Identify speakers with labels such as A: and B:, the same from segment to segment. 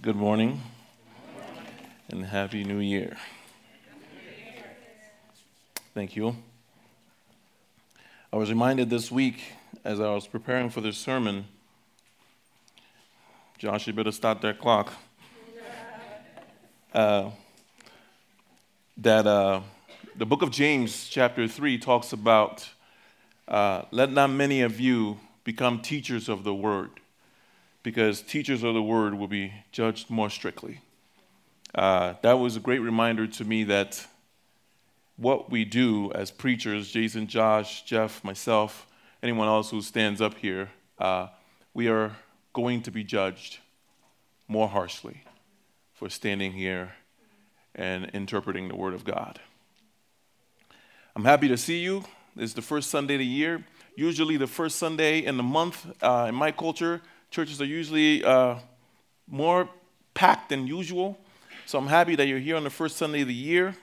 A: Good morning and Happy New Year. Thank you. I was reminded this week as I was preparing for this sermon, Josh, you better start that clock, uh, that uh, the book of James, chapter 3, talks about uh, let not many of you become teachers of the word because teachers of the word will be judged more strictly. Uh, that was a great reminder to me that what we do as preachers, Jason, Josh, Jeff, myself, anyone else who stands up here, uh, we are going to be judged more harshly for standing here and interpreting the Word of God. I'm happy to see you. It's the first Sunday of the year. Usually, the first Sunday in the month uh, in my culture, Churches are usually uh, more packed than usual. So I'm happy that you're here on the first Sunday of the year.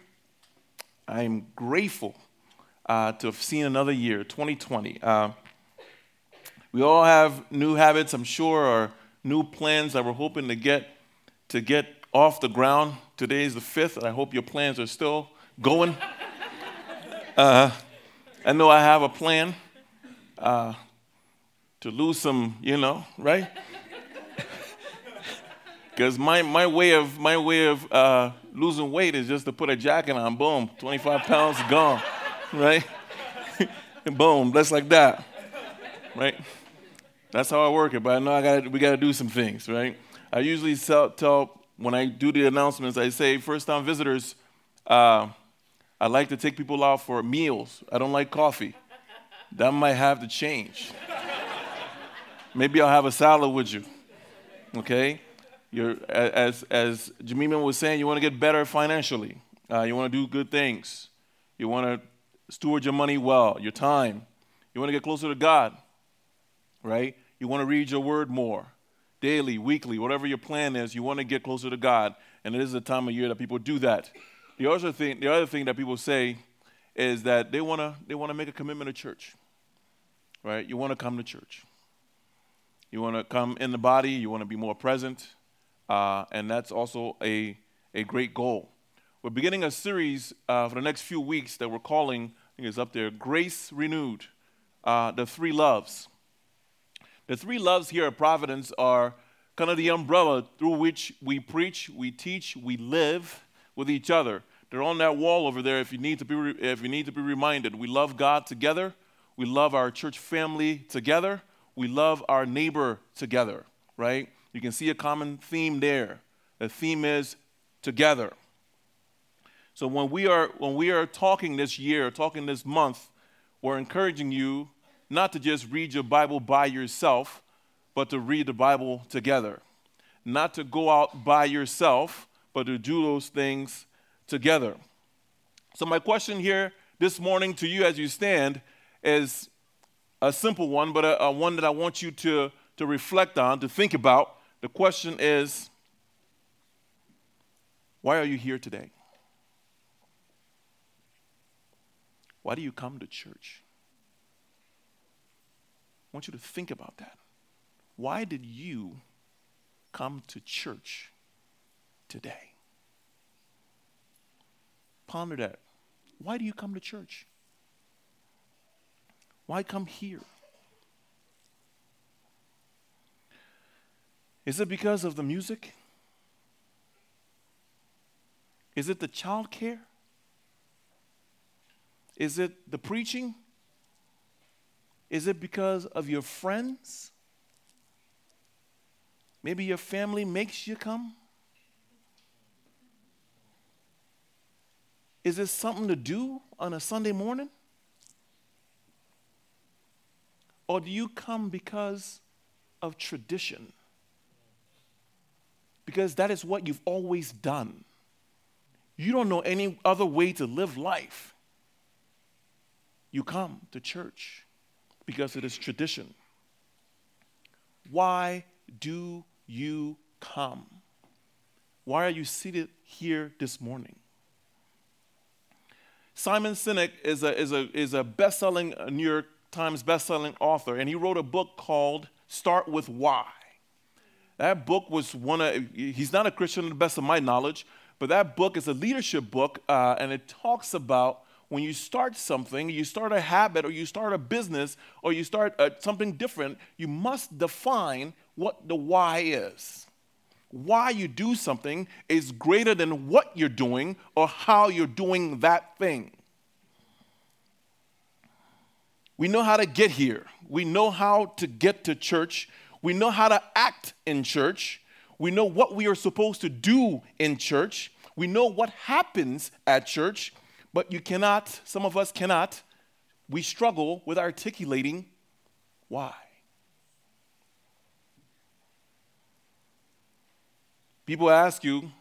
A: I'm grateful uh, to have seen another year, 2020. Uh, we all have new habits, I'm sure, or new plans that we're hoping to get to get off the ground. Today is the fifth, and I hope your plans are still going. Uh, I know I have a plan. Uh, to lose some, you know, right? Because my, my way of, my way of uh, losing weight is just to put a jacket on, boom, 25 pounds gone, right? and boom, just like that, right? That's how I work it, but I know I gotta, we got to do some things, right? I usually tell, tell, when I do the announcements, I say, first time visitors, uh, I like to take people out for meals. I don't like coffee. That might have to change. Maybe I'll have a salad with you. Okay? You're, as, as Jamima was saying, you want to get better financially. Uh, you want to do good things. You want to steward your money well, your time. You want to get closer to God, right? You want to read your word more, daily, weekly, whatever your plan is. You want to get closer to God, and it is the time of year that people do that. The other thing, the other thing that people say is that they want to they want to make a commitment to church, right? You want to come to church. You want to come in the body, you want to be more present, uh, and that's also a, a great goal. We're beginning a series uh, for the next few weeks that we're calling, I think it's up there, Grace Renewed, uh, the three loves. The three loves here at Providence are kind of the umbrella through which we preach, we teach, we live with each other. They're on that wall over there if you need to be, re- if you need to be reminded. We love God together, we love our church family together we love our neighbor together, right? You can see a common theme there. The theme is together. So when we are when we are talking this year, talking this month, we're encouraging you not to just read your Bible by yourself, but to read the Bible together. Not to go out by yourself, but to do those things together. So my question here this morning to you as you stand is a simple one, but a, a one that I want you to, to reflect on, to think about. The question is why are you here today? Why do you come to church? I want you to think about that. Why did you come to church today? Ponder that. Why do you come to church? Why come here? Is it because of the music? Is it the child care? Is it the preaching? Is it because of your friends? Maybe your family makes you come? Is it something to do on a Sunday morning? Or do you come because of tradition? Because that is what you've always done. You don't know any other way to live life. You come to church because it is tradition. Why do you come? Why are you seated here this morning? Simon Sinek is a, is a, is a best selling uh, New York Times bestselling author, and he wrote a book called Start with Why. That book was one of, he's not a Christian to the best of my knowledge, but that book is a leadership book, uh, and it talks about when you start something, you start a habit, or you start a business, or you start uh, something different, you must define what the why is. Why you do something is greater than what you're doing or how you're doing that thing. We know how to get here. We know how to get to church. We know how to act in church. We know what we are supposed to do in church. We know what happens at church, but you cannot, some of us cannot, we struggle with articulating why. People ask you,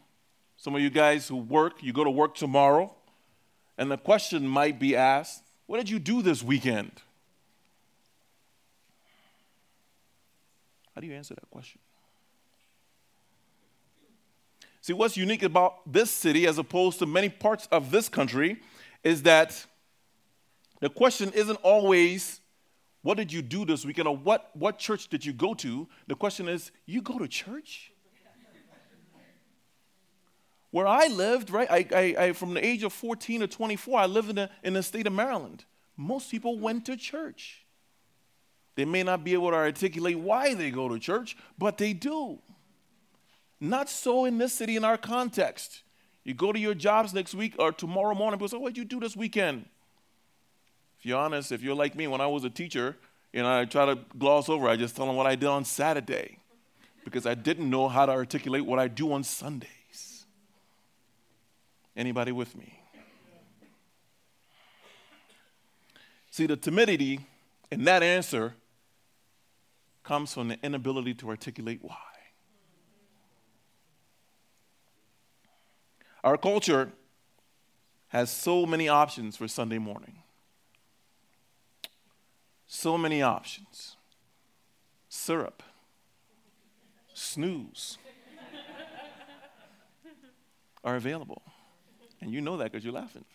A: some of you guys who work, you go to work tomorrow, and the question might be asked, What did you do this weekend? How do you answer that question? See, what's unique about this city as opposed to many parts of this country is that the question isn't always, what did you do this weekend or what, what church did you go to? The question is, you go to church? Where I lived, right, I, I, I, from the age of 14 to 24, I lived in the, in the state of Maryland. Most people went to church. They may not be able to articulate why they go to church, but they do. Not so in this city in our context. You go to your jobs next week or tomorrow morning, people say, What did you do this weekend? If you're honest, if you're like me, when I was a teacher, you know, I try to gloss over, I just tell them what I did on Saturday because I didn't know how to articulate what I do on Sundays. Anybody with me? See, the timidity in that answer comes from the inability to articulate why. Our culture has so many options for Sunday morning. So many options. Syrup, snooze are available. And you know that because you're laughing.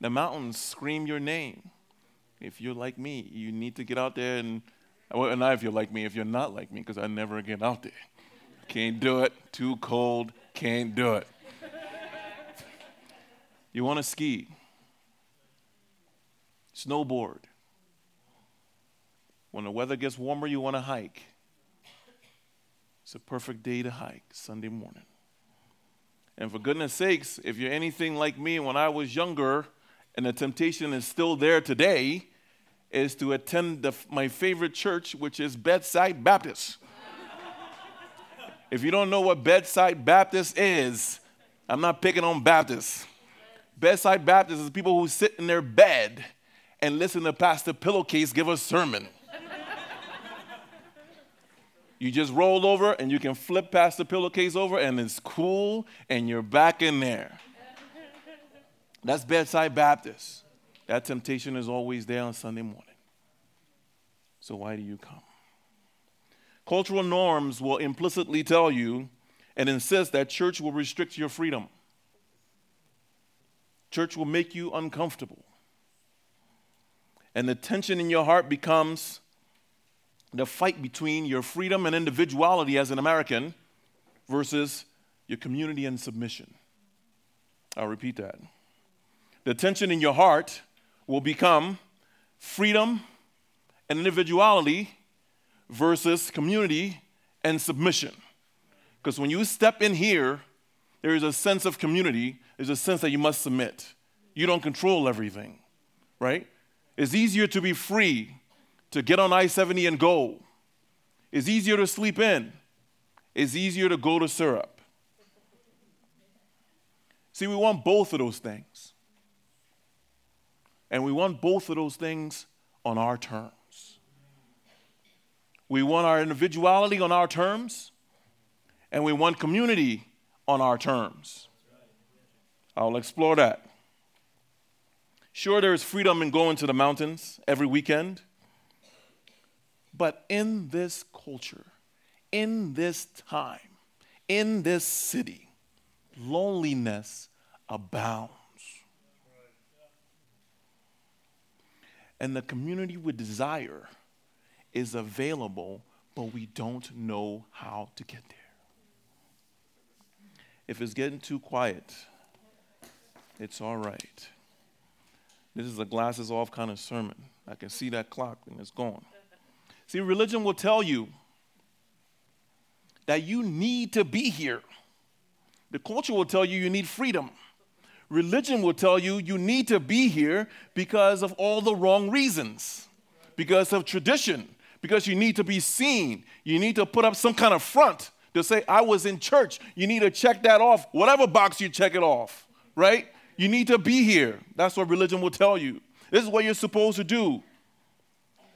A: The mountains scream your name. If you're like me, you need to get out there and well, not if you're like me, if you're not like me, because I never get out there. Can't do it. Too cold. Can't do it. You want to ski, snowboard. When the weather gets warmer, you want to hike. It's a perfect day to hike, Sunday morning. And for goodness sakes, if you're anything like me when I was younger, and the temptation is still there today, is to attend the, my favorite church, which is Bedside Baptist. if you don't know what Bedside Baptist is, I'm not picking on Baptists. Bedside Baptist is people who sit in their bed and listen to Pastor Pillowcase give a sermon. you just roll over and you can flip Pastor Pillowcase over and it's cool and you're back in there. That's Bedside Baptist. That temptation is always there on Sunday morning. So why do you come? Cultural norms will implicitly tell you and insist that church will restrict your freedom. Church will make you uncomfortable. And the tension in your heart becomes the fight between your freedom and individuality as an American versus your community and submission. I'll repeat that. The tension in your heart will become freedom and individuality versus community and submission. Because when you step in here, there is a sense of community, there's a sense that you must submit. You don't control everything, right? It's easier to be free, to get on I 70 and go. It's easier to sleep in. It's easier to go to syrup. See, we want both of those things. And we want both of those things on our terms. We want our individuality on our terms, and we want community on our terms. I'll explore that. Sure, there is freedom in going to the mountains every weekend, but in this culture, in this time, in this city, loneliness abounds. And the community we desire is available but we don't know how to get there. If it's getting too quiet, it's all right. This is a glasses off kind of sermon. I can see that clock and it's gone. See, religion will tell you that you need to be here. The culture will tell you you need freedom. Religion will tell you you need to be here because of all the wrong reasons, because of tradition, because you need to be seen. You need to put up some kind of front to say, I was in church. You need to check that off, whatever box you check it off, right? You need to be here. That's what religion will tell you. This is what you're supposed to do.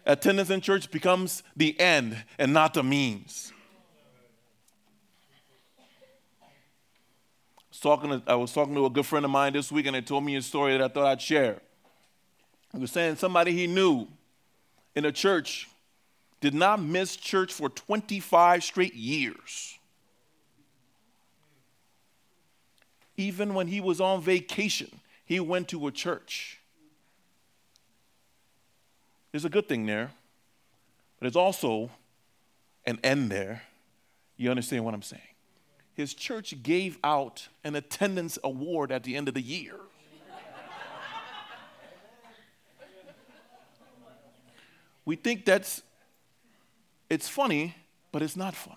A: Attendance in church becomes the end and not the means. Talking to, I was talking to a good friend of mine this week, and they told me a story that I thought I'd share. He was saying somebody he knew in a church did not miss church for 25 straight years. Even when he was on vacation, he went to a church. There's a good thing there, but there's also an end there. You understand what I'm saying? His church gave out an attendance award at the end of the year. we think that's it's funny, but it's not funny.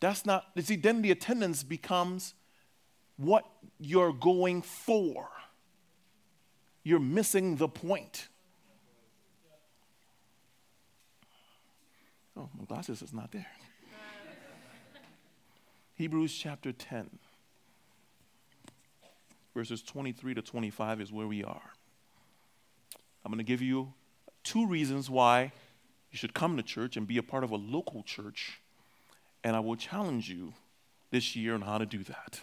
A: That's not, you see, then the attendance becomes what you're going for. You're missing the point. Oh, my glasses is not there. Hebrews chapter 10, verses 23 to 25 is where we are. I'm going to give you two reasons why you should come to church and be a part of a local church, and I will challenge you this year on how to do that.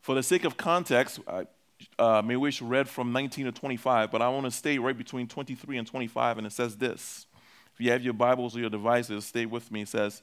A: For the sake of context, I uh, may wish to read from 19 to 25, but I want to stay right between 23 and 25, and it says this. If you have your Bibles or your devices, stay with me. It says,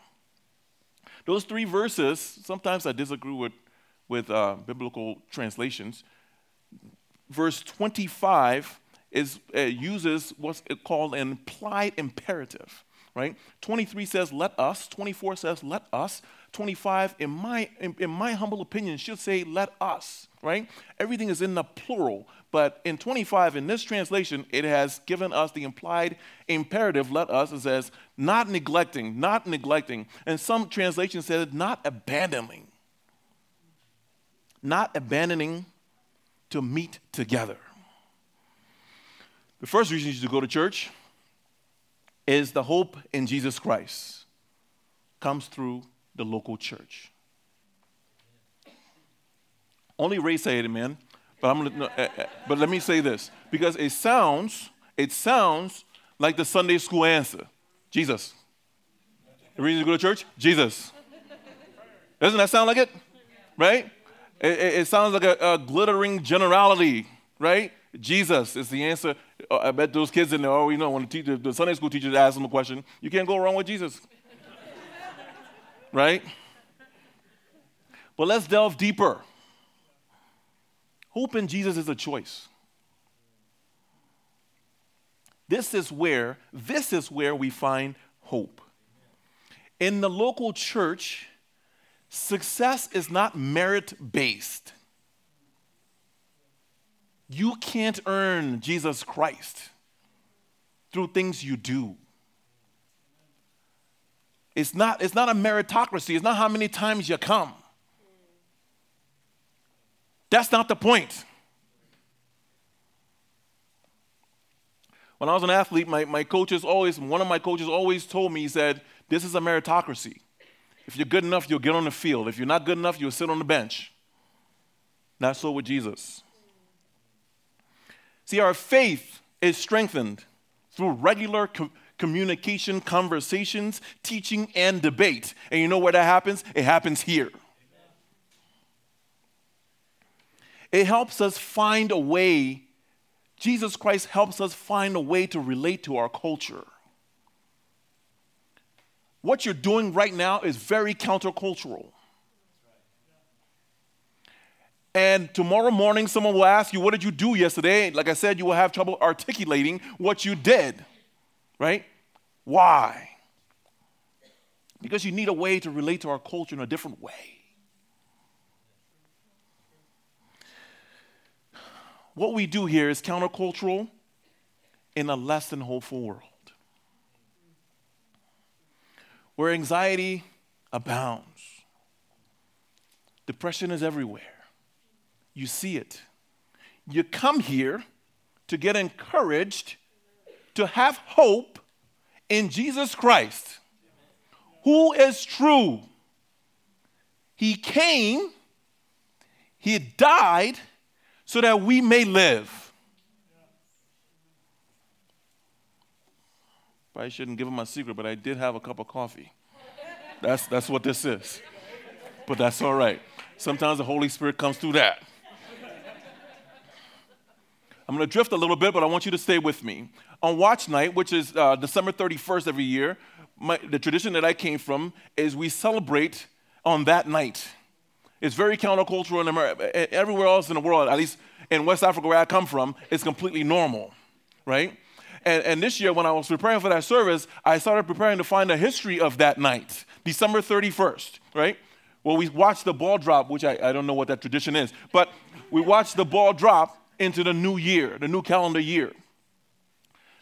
A: Those three verses, sometimes I disagree with, with uh, biblical translations. Verse 25 is, uh, uses what's called an implied imperative right? 23 says, let us. 24 says, let us. 25, in my, in, in, my humble opinion, should say, let us, right? Everything is in the plural. But in 25, in this translation, it has given us the implied imperative, let us. It says, not neglecting, not neglecting. And some translations said, not abandoning. Not abandoning to meet together. The first reason you should go to church is the hope in Jesus Christ comes through the local church. Only Ray said amen, but I'm gonna, uh, uh, but let me say this because it sounds it sounds like the Sunday school answer. Jesus. The reason to go to church? Jesus. Doesn't that sound like it? Right? It, it, it sounds like a, a glittering generality, right? Jesus is the answer. Uh, I bet those kids in there, oh, you know, when the, teacher, the Sunday school teachers ask them a question, you can't go wrong with Jesus. Right? But let's delve deeper. Hope in Jesus is a choice. This is where, this is where we find hope. In the local church, success is not merit based. You can't earn Jesus Christ through things you do. It's not, it's not a meritocracy, it's not how many times you come. That's not the point. When I was an athlete, my, my coaches always, one of my coaches always told me, he said, This is a meritocracy. If you're good enough, you'll get on the field. If you're not good enough, you'll sit on the bench. Not so with Jesus. See, our faith is strengthened through regular co- communication, conversations, teaching, and debate. And you know where that happens? It happens here. It helps us find a way, Jesus Christ helps us find a way to relate to our culture. What you're doing right now is very countercultural. And tomorrow morning, someone will ask you, What did you do yesterday? Like I said, you will have trouble articulating what you did, right? Why? Because you need a way to relate to our culture in a different way. What we do here is countercultural in a less than hopeful world where anxiety abounds, depression is everywhere you see it. You come here to get encouraged, to have hope in Jesus Christ, who is true. He came, He died so that we may live. Probably shouldn't give him my secret, but I did have a cup of coffee. That's, that's what this is. But that's all right. Sometimes the Holy Spirit comes through that. I'm going to drift a little bit, but I want you to stay with me. On watch night, which is uh, December 31st every year, my, the tradition that I came from is we celebrate on that night. It's very countercultural in America. Everywhere else in the world, at least in West Africa where I come from, it's completely normal, right? And, and this year, when I was preparing for that service, I started preparing to find the history of that night, December 31st, right? Well, we watched the ball drop, which I, I don't know what that tradition is, but we watched the ball drop into the new year, the new calendar year.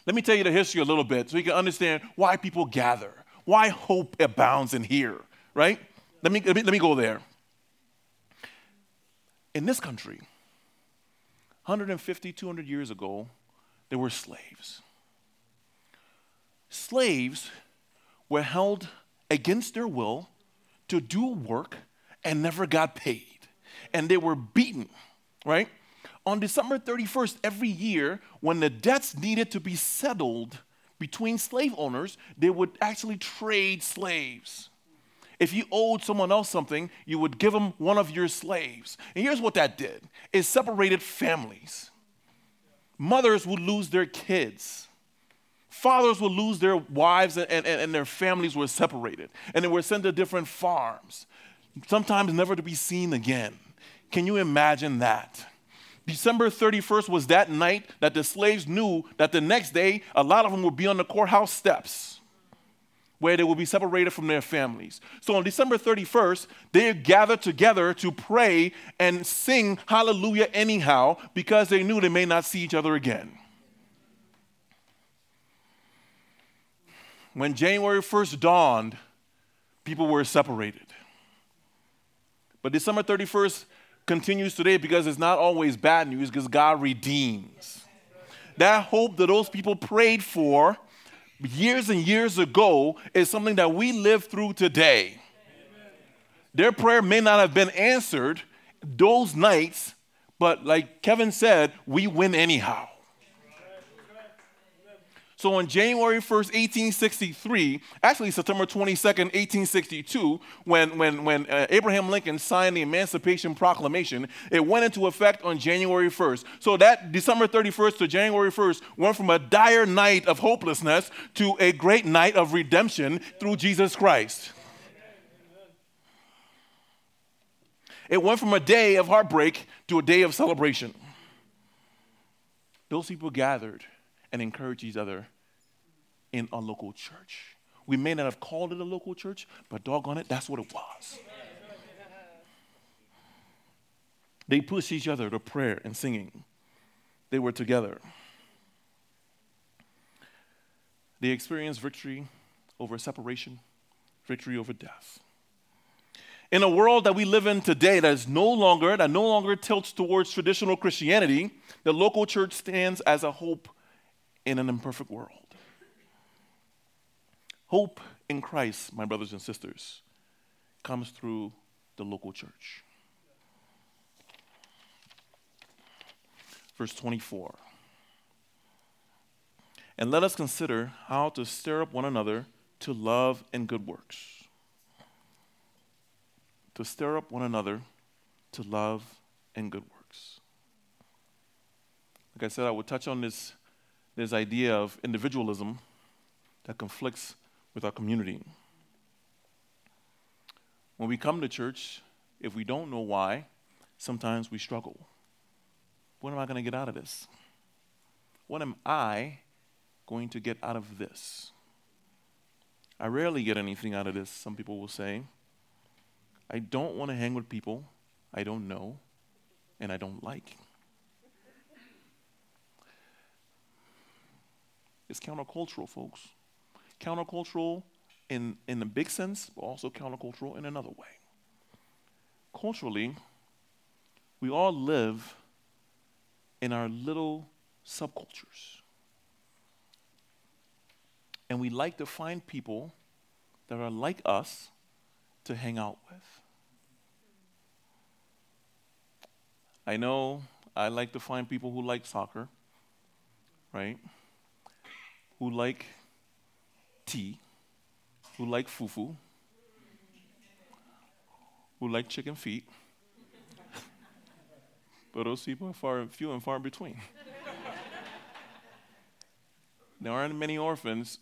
A: Let me tell you the history a little bit so you can understand why people gather, why hope abounds in here, right? Let me, let me, let me go there. In this country, 150, 200 years ago, there were slaves. Slaves were held against their will to do work and never got paid. And they were beaten, right? On December 31st every year, when the debts needed to be settled between slave owners, they would actually trade slaves. If you owed someone else something, you would give them one of your slaves. And here's what that did it separated families. Mothers would lose their kids. Fathers would lose their wives, and, and, and their families were separated. And they were sent to different farms, sometimes never to be seen again. Can you imagine that? December 31st was that night that the slaves knew that the next day a lot of them would be on the courthouse steps where they would be separated from their families. So on December 31st, they gathered together to pray and sing hallelujah anyhow because they knew they may not see each other again. When January 1st dawned, people were separated. But December 31st continues today because it's not always bad news because God redeems. That hope that those people prayed for years and years ago is something that we live through today. Their prayer may not have been answered those nights, but like Kevin said, we win anyhow. So on January 1st, 1863, actually September 22nd, 1862, when, when, when uh, Abraham Lincoln signed the Emancipation Proclamation, it went into effect on January 1st. So that December 31st to January 1st went from a dire night of hopelessness to a great night of redemption through Jesus Christ. It went from a day of heartbreak to a day of celebration. Those people gathered and encourage each other in a local church. We may not have called it a local church, but doggone it, that's what it was. They pushed each other to prayer and singing. They were together. They experienced victory over separation, victory over death. In a world that we live in today that is no longer, that no longer tilts towards traditional Christianity, the local church stands as a hope in an imperfect world. Hope in Christ, my brothers and sisters, comes through the local church. Verse 24. And let us consider how to stir up one another to love and good works. To stir up one another to love and good works. Like I said, I would touch on this, this idea of individualism that conflicts with our community. When we come to church, if we don't know why, sometimes we struggle. What am I going to get out of this? What am I going to get out of this? I rarely get anything out of this, some people will say. I don't want to hang with people I don't know and I don't like. It's countercultural, folks. Countercultural in, in the big sense, but also countercultural in another way. Culturally, we all live in our little subcultures. And we like to find people that are like us to hang out with. I know I like to find people who like soccer, right? Who like tea, who like fufu, who like chicken feet. but those people are far few and far between. there aren't many orphans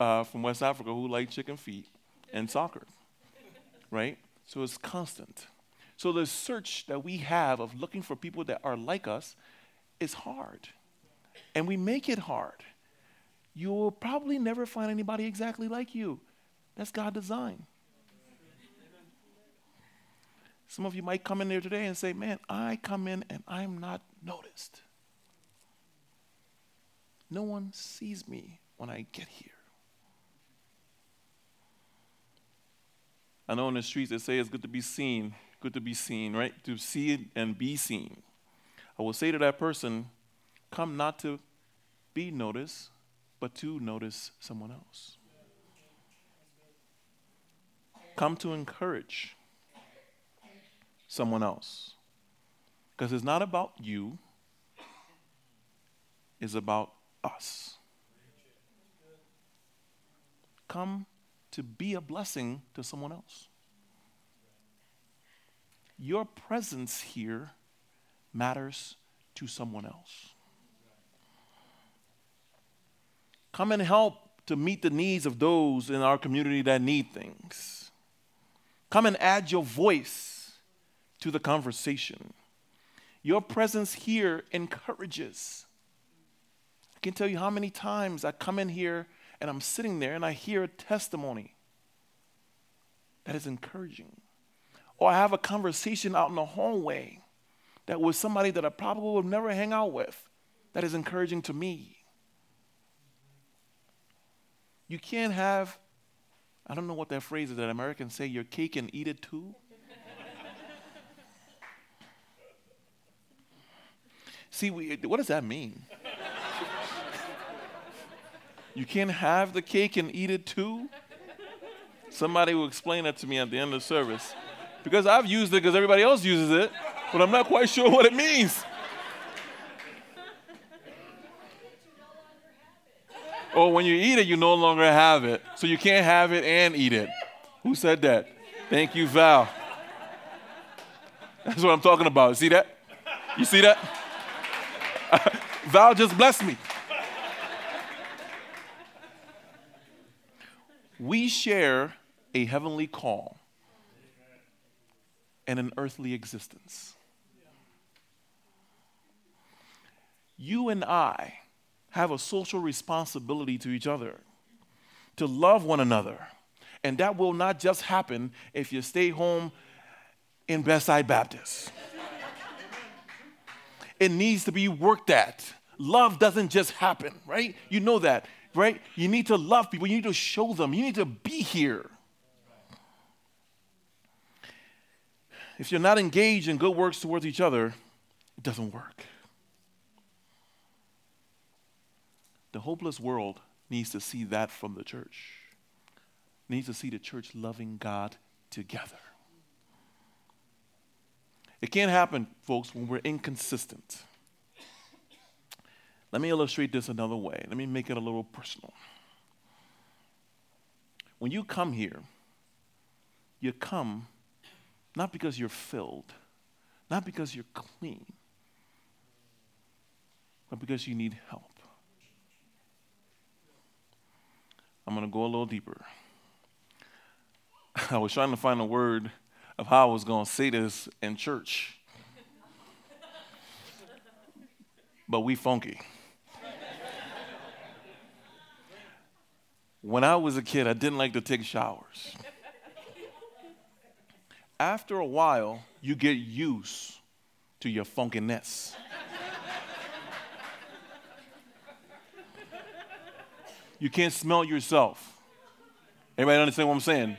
A: uh, from West Africa who like chicken feet and soccer, right? So it's constant. So the search that we have of looking for people that are like us is hard. And we make it hard. You will probably never find anybody exactly like you. That's God design. Some of you might come in there today and say, Man, I come in and I'm not noticed. No one sees me when I get here. I know in the streets they say it's good to be seen, good to be seen, right? To see and be seen. I will say to that person, come not to be noticed, but to notice someone else. Come to encourage someone else. Because it's not about you, it's about us. Come to be a blessing to someone else. Your presence here matters to someone else. Come and help to meet the needs of those in our community that need things. Come and add your voice to the conversation. Your presence here encourages. I can tell you how many times I come in here and I'm sitting there and I hear a testimony that is encouraging. Or I have a conversation out in the hallway that was somebody that I probably would never hang out with that is encouraging to me. You can't have, I don't know what that phrase is that Americans say, your cake and eat it too. See, we, what does that mean? You can't have the cake and eat it too? Somebody will explain that to me at the end of the service. Because I've used it because everybody else uses it, but I'm not quite sure what it means. Oh, when you eat it, you no longer have it. So you can't have it and eat it. Who said that? Thank you, Val. That's what I'm talking about. See that? You see that? Val just blessed me. we share a heavenly call and an earthly existence. You and I have a social responsibility to each other, to love one another. And that will not just happen if you stay home in Bedside Baptist. it needs to be worked at. Love doesn't just happen, right? You know that right? You need to love people. You need to show them. You need to be here. If you're not engaged in good works towards each other, it doesn't work. The hopeless world needs to see that from the church. Needs to see the church loving God together. It can't happen, folks, when we're inconsistent. Let me illustrate this another way. Let me make it a little personal. When you come here, you come not because you're filled, not because you're clean, but because you need help. I'm going to go a little deeper. I was trying to find a word of how I was going to say this in church. but we funky. when I was a kid, I didn't like to take showers. After a while, you get used to your funkiness. You can't smell yourself. Everybody understand what I'm saying?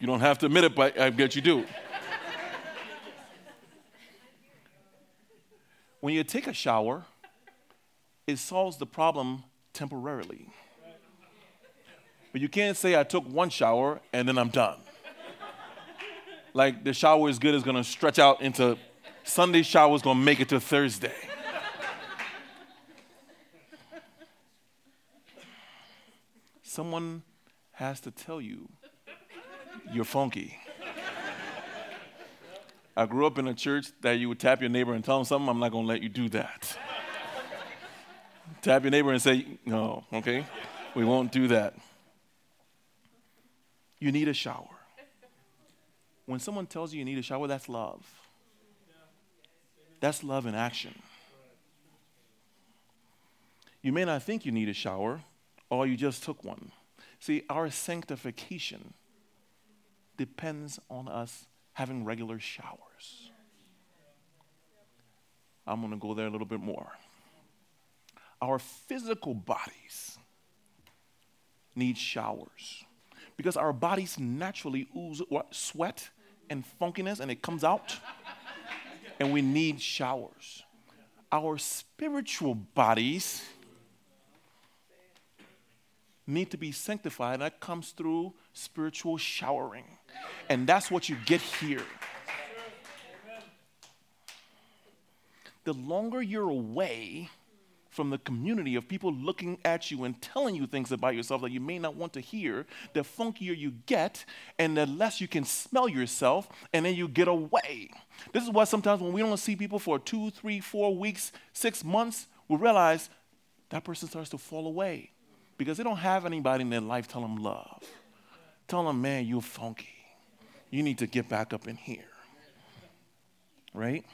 A: You don't have to admit it, but I bet you do. when you take a shower, it solves the problem temporarily. But you can't say, I took one shower and then I'm done. Like the shower is good is gonna stretch out into Sunday shower is gonna make it to Thursday. Someone has to tell you you're funky. I grew up in a church that you would tap your neighbor and tell him something. I'm not going to let you do that. tap your neighbor and say, no, okay? We won't do that. You need a shower. When someone tells you you need a shower, that's love. That's love in action. You may not think you need a shower, or you just took one. See, our sanctification depends on us having regular showers. I'm going to go there a little bit more. Our physical bodies need showers because our bodies naturally ooze what, sweat and funkiness and it comes out and we need showers. Our spiritual bodies need to be sanctified. And that comes through spiritual showering. And that's what you get here. The longer you're away from the community of people looking at you and telling you things about yourself that you may not want to hear, the funkier you get, and the less you can smell yourself, and then you get away. This is why sometimes when we don't see people for two, three, four weeks, six months, we realize that person starts to fall away because they don't have anybody in their life tell them love. Tell them, man, you're funky. You need to get back up in here. Right?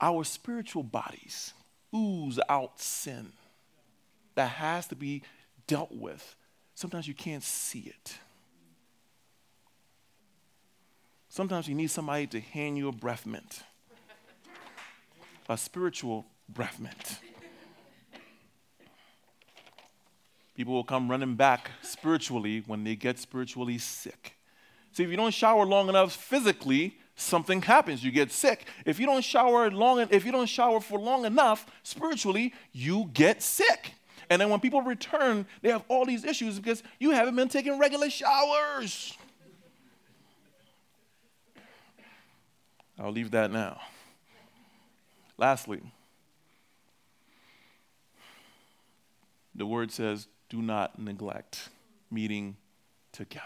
A: Our spiritual bodies ooze out sin that has to be dealt with. Sometimes you can't see it. Sometimes you need somebody to hand you a breath mint, a spiritual breath mint. People will come running back spiritually when they get spiritually sick. See, if you don't shower long enough physically, something happens. You get sick. If you don't shower long, if you don't shower for long enough spiritually, you get sick. And then when people return, they have all these issues because you haven't been taking regular showers. I'll leave that now. Lastly, the word says, do not neglect meeting together.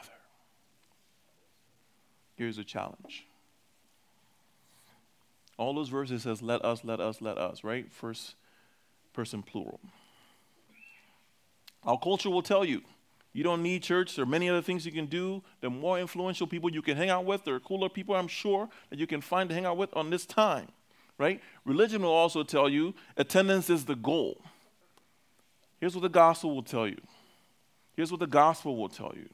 A: Here's a challenge. All those verses says let us, let us, let us, right? First person plural. Our culture will tell you you don't need church. There are many other things you can do. Are more influential people you can hang out with. There are cooler people, I'm sure, that you can find to hang out with on this time, right? Religion will also tell you attendance is the goal. Here's what the gospel will tell you. Here's what the gospel will tell you.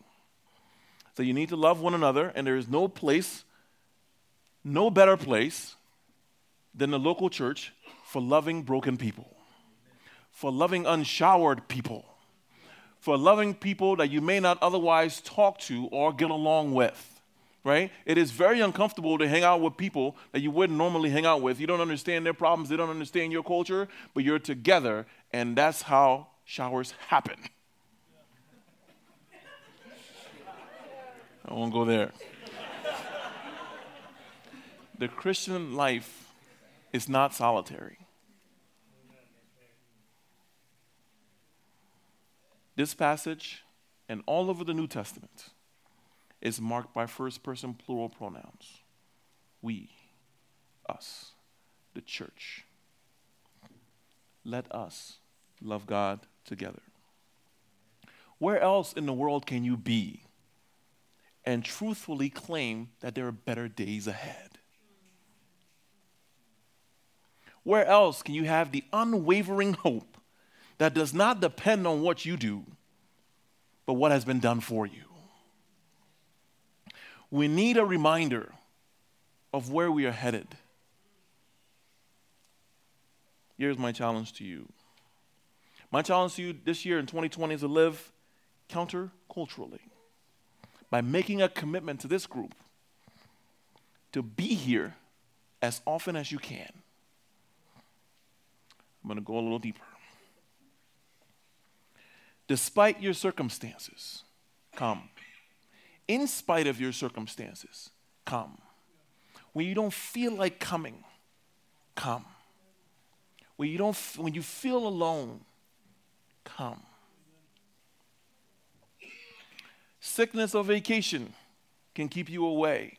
A: So you need to love one another, and there is no place, no better place than the local church for loving broken people, for loving unshowered people, for loving people that you may not otherwise talk to or get along with. Right? It is very uncomfortable to hang out with people that you wouldn't normally hang out with. You don't understand their problems, they don't understand your culture, but you're together, and that's how showers happen. I won't go there. the Christian life is not solitary. This passage and all over the New Testament is marked by first person plural pronouns we, us, the church. Let us love God together. Where else in the world can you be and truthfully claim that there are better days ahead? Where else can you have the unwavering hope that does not depend on what you do, but what has been done for you? We need a reminder of where we are headed. Here's my challenge to you. My challenge to you this year in 2020 is to live counterculturally by making a commitment to this group to be here as often as you can. I'm going to go a little deeper. Despite your circumstances, come. In spite of your circumstances, come. When you don't feel like coming, come. When you, don't, when you feel alone, come. Sickness or vacation can keep you away.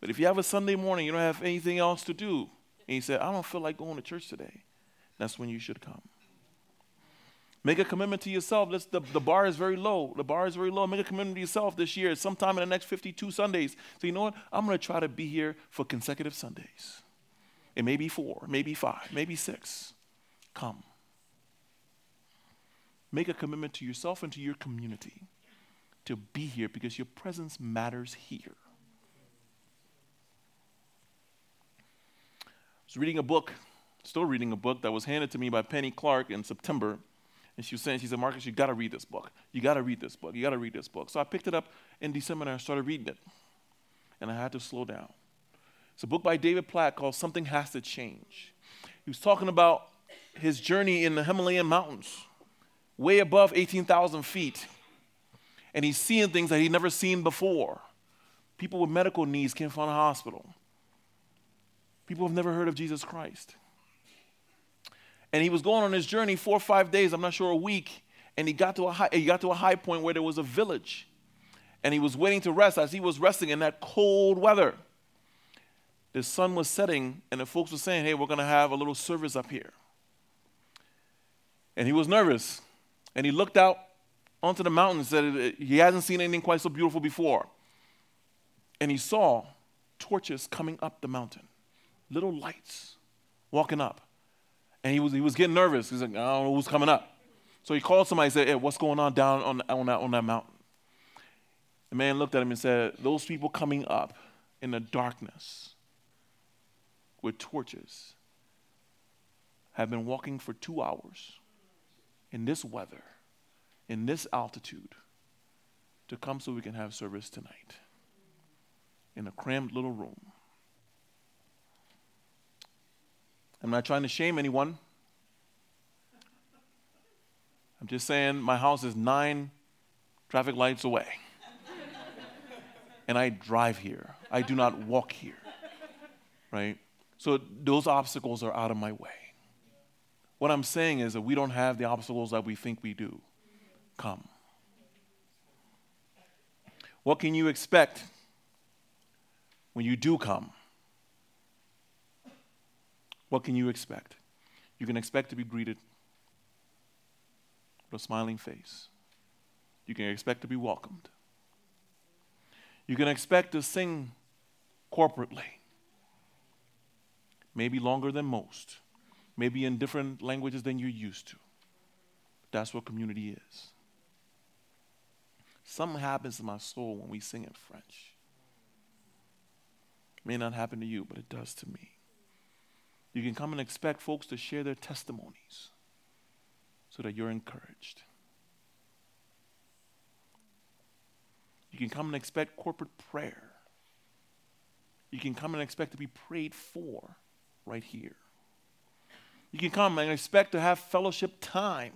A: But if you have a Sunday morning, you don't have anything else to do, and you say, I don't feel like going to church today, that's when you should come. Make a commitment to yourself. Let's, the, the bar is very low. The bar is very low. Make a commitment to yourself this year, sometime in the next 52 Sundays. So, you know what? I'm going to try to be here for consecutive Sundays. It may be four, maybe five, maybe six. Come. Make a commitment to yourself and to your community to be here because your presence matters here. I was reading a book, still reading a book that was handed to me by Penny Clark in September. And she was saying, she said, Marcus, you got to read this book. You got to read this book. You got to read this book. So I picked it up in December and I started reading it. And I had to slow down. It's a book by David Platt called Something Has to Change. He was talking about his journey in the Himalayan mountains, way above 18,000 feet. And he's seeing things that he'd never seen before. People with medical needs can't find a hospital. People have never heard of Jesus Christ. And he was going on his journey four or five days, I'm not sure a week, and he got to a high, he got to a high point where there was a village. And he was waiting to rest as he was resting in that cold weather. The sun was setting, and the folks were saying, Hey, we're going to have a little service up here. And he was nervous. And he looked out onto the mountain and said he hasn't seen anything quite so beautiful before. And he saw torches coming up the mountain, little lights walking up. And he was, he was getting nervous. He's like, I don't know who's coming up. So he called somebody and said, Hey, what's going on down on, on, that, on that mountain? The man looked at him and said, Those people coming up in the darkness with torches have been walking for two hours in this weather, in this altitude, to come so we can have service tonight in a cramped little room. I'm not trying to shame anyone. I'm just saying my house is nine traffic lights away. and I drive here. I do not walk here. Right? So those obstacles are out of my way. What I'm saying is that we don't have the obstacles that we think we do. Come. What can you expect when you do come? What can you expect? You can expect to be greeted with a smiling face. You can expect to be welcomed. You can expect to sing corporately, maybe longer than most, maybe in different languages than you're used to. That's what community is. Something happens to my soul when we sing in French. It may not happen to you, but it does to me. You can come and expect folks to share their testimonies so that you're encouraged. You can come and expect corporate prayer. You can come and expect to be prayed for right here. You can come and expect to have fellowship time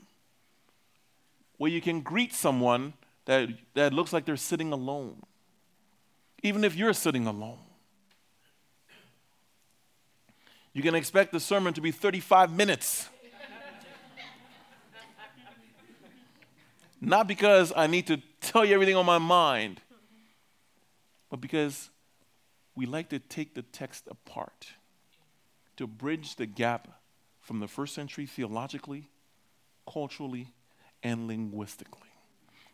A: where you can greet someone that, that looks like they're sitting alone, even if you're sitting alone. You can expect the sermon to be 35 minutes. Not because I need to tell you everything on my mind, but because we like to take the text apart to bridge the gap from the first century theologically, culturally, and linguistically.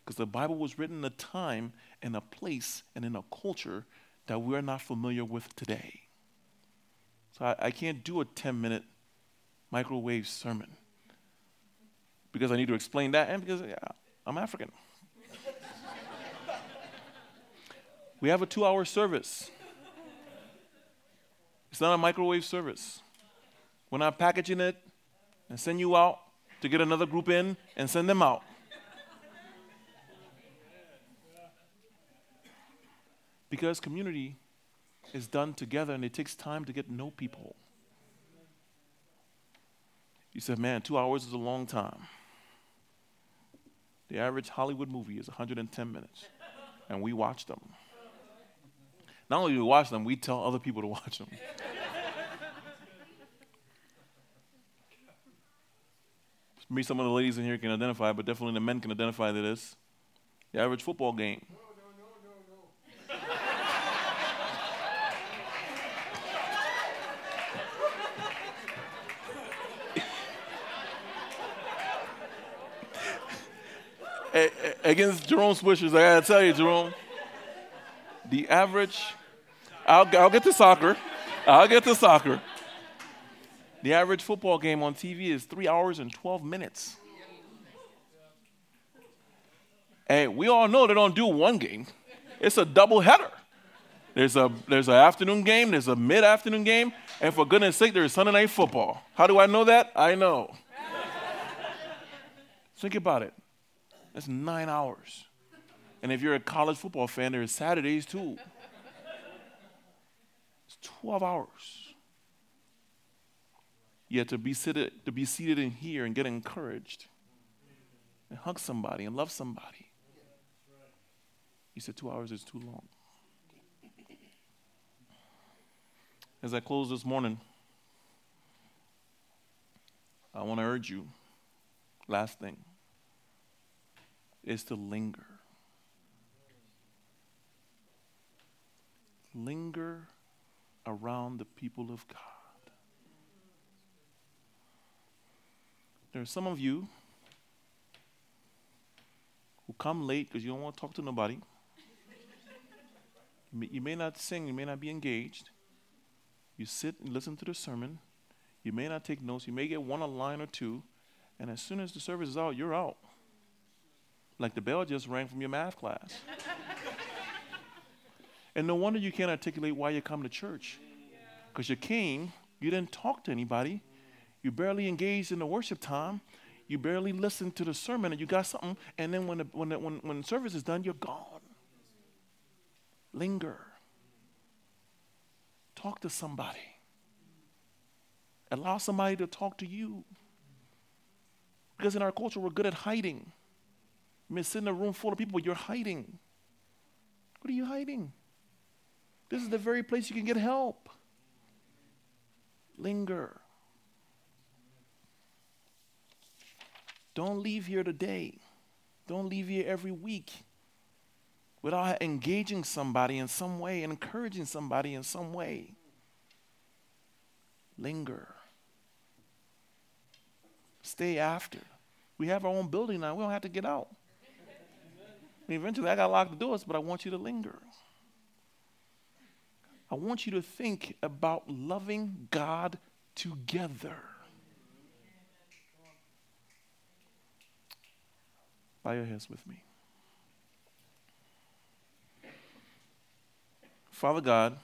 A: Because the Bible was written in a time, and a place, and in a culture that we're not familiar with today. So I, I can't do a 10 minute microwave sermon because I need to explain that and because yeah, I'm African. we have a two hour service. It's not a microwave service. We're not packaging it and send you out to get another group in and send them out. Because community is done together and it takes time to get to know people. You said, man, two hours is a long time. The average Hollywood movie is 110 minutes, and we watch them. Not only do we watch them, we tell other people to watch them. Maybe some of the ladies in here can identify, but definitely the men can identify to this. The average football game against Jerome Swishers, I gotta tell you, Jerome, the average, I'll, I'll get to soccer, I'll get to soccer. The average football game on TV is three hours and 12 minutes. And we all know they don't do one game, it's a double header. There's a there's an afternoon game, there's a mid-afternoon game, and for goodness sake, there's Sunday night football. How do I know that? I know. Think about it. That's nine hours. And if you're a college football fan, there's Saturdays too. It's 12 hours. Yet to be seated, to be seated in here and get encouraged and hug somebody and love somebody. He said two hours is too long. As I close this morning, I want to urge you, last thing is to linger. Linger around the people of God. There are some of you who come late because you don't want to talk to nobody. You may, you may not sing, you may not be engaged. You sit and listen to the sermon. You may not take notes. You may get one a line or two. And as soon as the service is out, you're out. Like the bell just rang from your math class. and no wonder you can't articulate why you come to church. Because you came, you didn't talk to anybody, you barely engaged in the worship time, you barely listened to the sermon, and you got something, and then when the, when the, when, when service is done, you're gone. Linger. Talk to somebody. Allow somebody to talk to you. Because in our culture, we're good at hiding. You may sit in a room full of people, you're hiding. What are you hiding? This is the very place you can get help. Linger. Don't leave here today. Don't leave here every week without engaging somebody in some way and encouraging somebody in some way. Linger. Stay after. We have our own building now. We don't have to get out. Eventually, I got to lock the doors, but I want you to linger. I want you to think about loving God together. Bow your heads with me. Father God,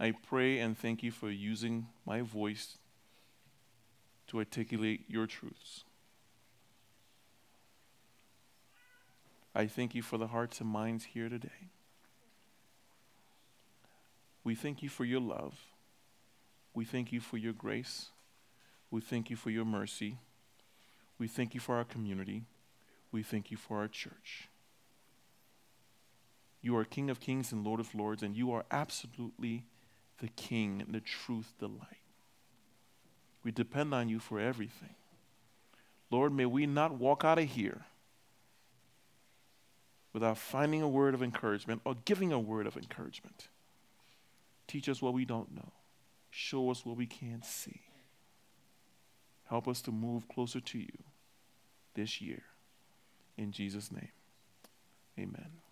A: I pray and thank you for using my voice to articulate your truths. I thank you for the hearts and minds here today. We thank you for your love. We thank you for your grace. We thank you for your mercy. We thank you for our community. We thank you for our church. You are King of kings and Lord of lords, and you are absolutely the King, the truth, the light. We depend on you for everything. Lord, may we not walk out of here without finding a word of encouragement or giving a word of encouragement. Teach us what we don't know, show us what we can't see. Help us to move closer to you this year. In Jesus' name, amen.